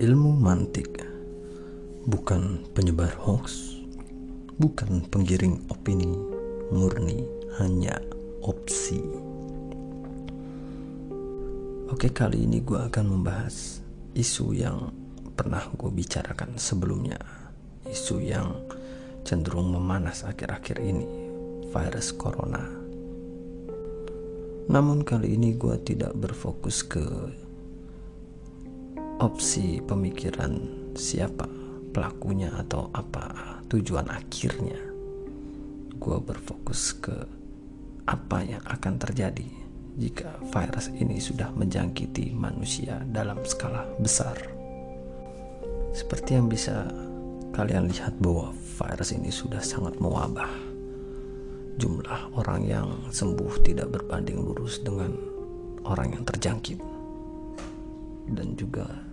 ilmu mantik bukan penyebar hoax, bukan penggiring opini murni, hanya opsi. Oke, kali ini gue akan membahas isu yang pernah gue bicarakan sebelumnya, isu yang cenderung memanas akhir-akhir ini, virus corona. Namun kali ini gue tidak berfokus ke opsi pemikiran siapa pelakunya atau apa tujuan akhirnya. Gue berfokus ke apa yang akan terjadi jika virus ini sudah menjangkiti manusia dalam skala besar. Seperti yang bisa kalian lihat bahwa virus ini sudah sangat mewabah. Jumlah orang yang sembuh tidak berbanding lurus dengan orang yang terjangkit. Dan juga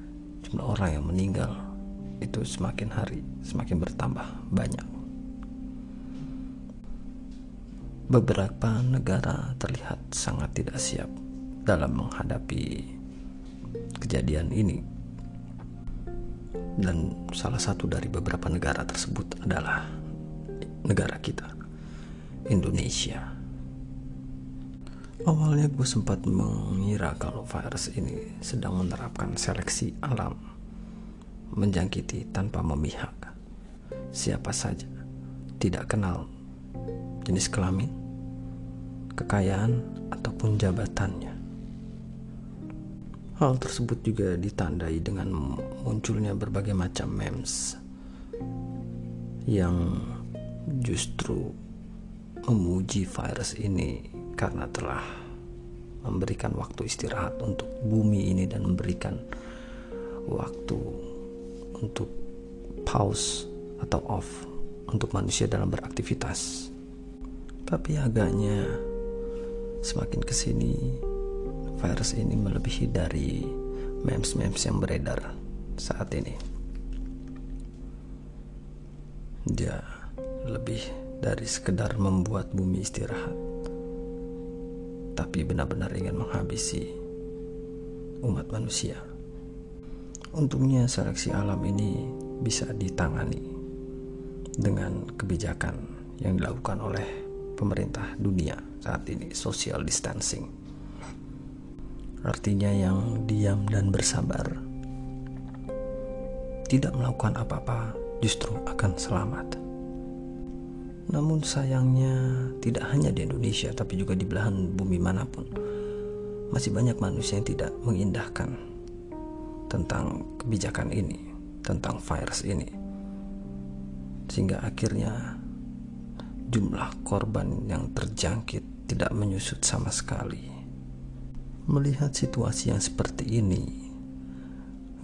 jumlah orang yang meninggal itu semakin hari semakin bertambah banyak. Beberapa negara terlihat sangat tidak siap dalam menghadapi kejadian ini. Dan salah satu dari beberapa negara tersebut adalah negara kita, Indonesia. Awalnya gue sempat mengira kalau virus ini sedang menerapkan seleksi alam, menjangkiti tanpa memihak. Siapa saja, tidak kenal jenis kelamin, kekayaan, ataupun jabatannya. Hal tersebut juga ditandai dengan munculnya berbagai macam memes yang justru memuji virus ini karena telah memberikan waktu istirahat untuk bumi ini dan memberikan waktu untuk pause atau off untuk manusia dalam beraktivitas. Tapi agaknya semakin ke sini virus ini melebihi dari memes-memes yang beredar saat ini. Dia lebih dari sekedar membuat bumi istirahat tapi benar-benar ingin menghabisi umat manusia. Untungnya seleksi alam ini bisa ditangani dengan kebijakan yang dilakukan oleh pemerintah dunia saat ini, social distancing. Artinya yang diam dan bersabar tidak melakukan apa-apa justru akan selamat. Namun sayangnya tidak hanya di Indonesia tapi juga di belahan bumi mana pun masih banyak manusia yang tidak mengindahkan tentang kebijakan ini, tentang virus ini. Sehingga akhirnya jumlah korban yang terjangkit tidak menyusut sama sekali. Melihat situasi yang seperti ini,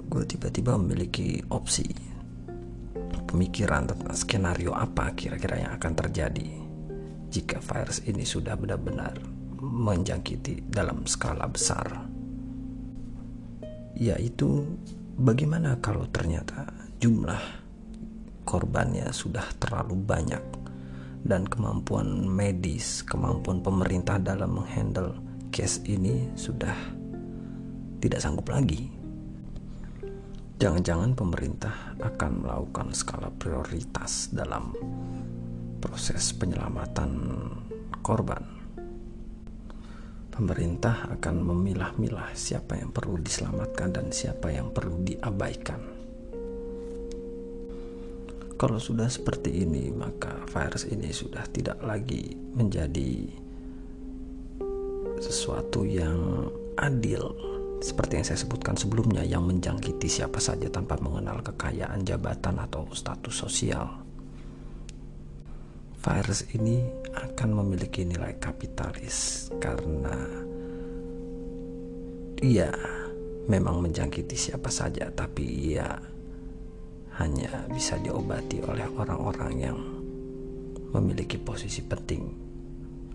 gue tiba-tiba memiliki opsi pemikiran tentang skenario apa kira-kira yang akan terjadi jika virus ini sudah benar-benar menjangkiti dalam skala besar. Yaitu bagaimana kalau ternyata jumlah korbannya sudah terlalu banyak dan kemampuan medis, kemampuan pemerintah dalam menghandle case ini sudah tidak sanggup lagi Jangan-jangan pemerintah akan melakukan skala prioritas dalam proses penyelamatan korban. Pemerintah akan memilah-milah siapa yang perlu diselamatkan dan siapa yang perlu diabaikan. Kalau sudah seperti ini, maka virus ini sudah tidak lagi menjadi sesuatu yang adil seperti yang saya sebutkan sebelumnya yang menjangkiti siapa saja tanpa mengenal kekayaan jabatan atau status sosial. Virus ini akan memiliki nilai kapitalis karena ia memang menjangkiti siapa saja tapi ia hanya bisa diobati oleh orang-orang yang memiliki posisi penting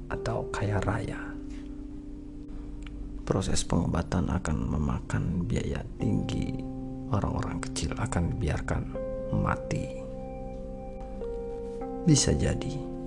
atau kaya raya proses pengobatan akan memakan biaya tinggi. Orang-orang kecil akan dibiarkan mati. Bisa jadi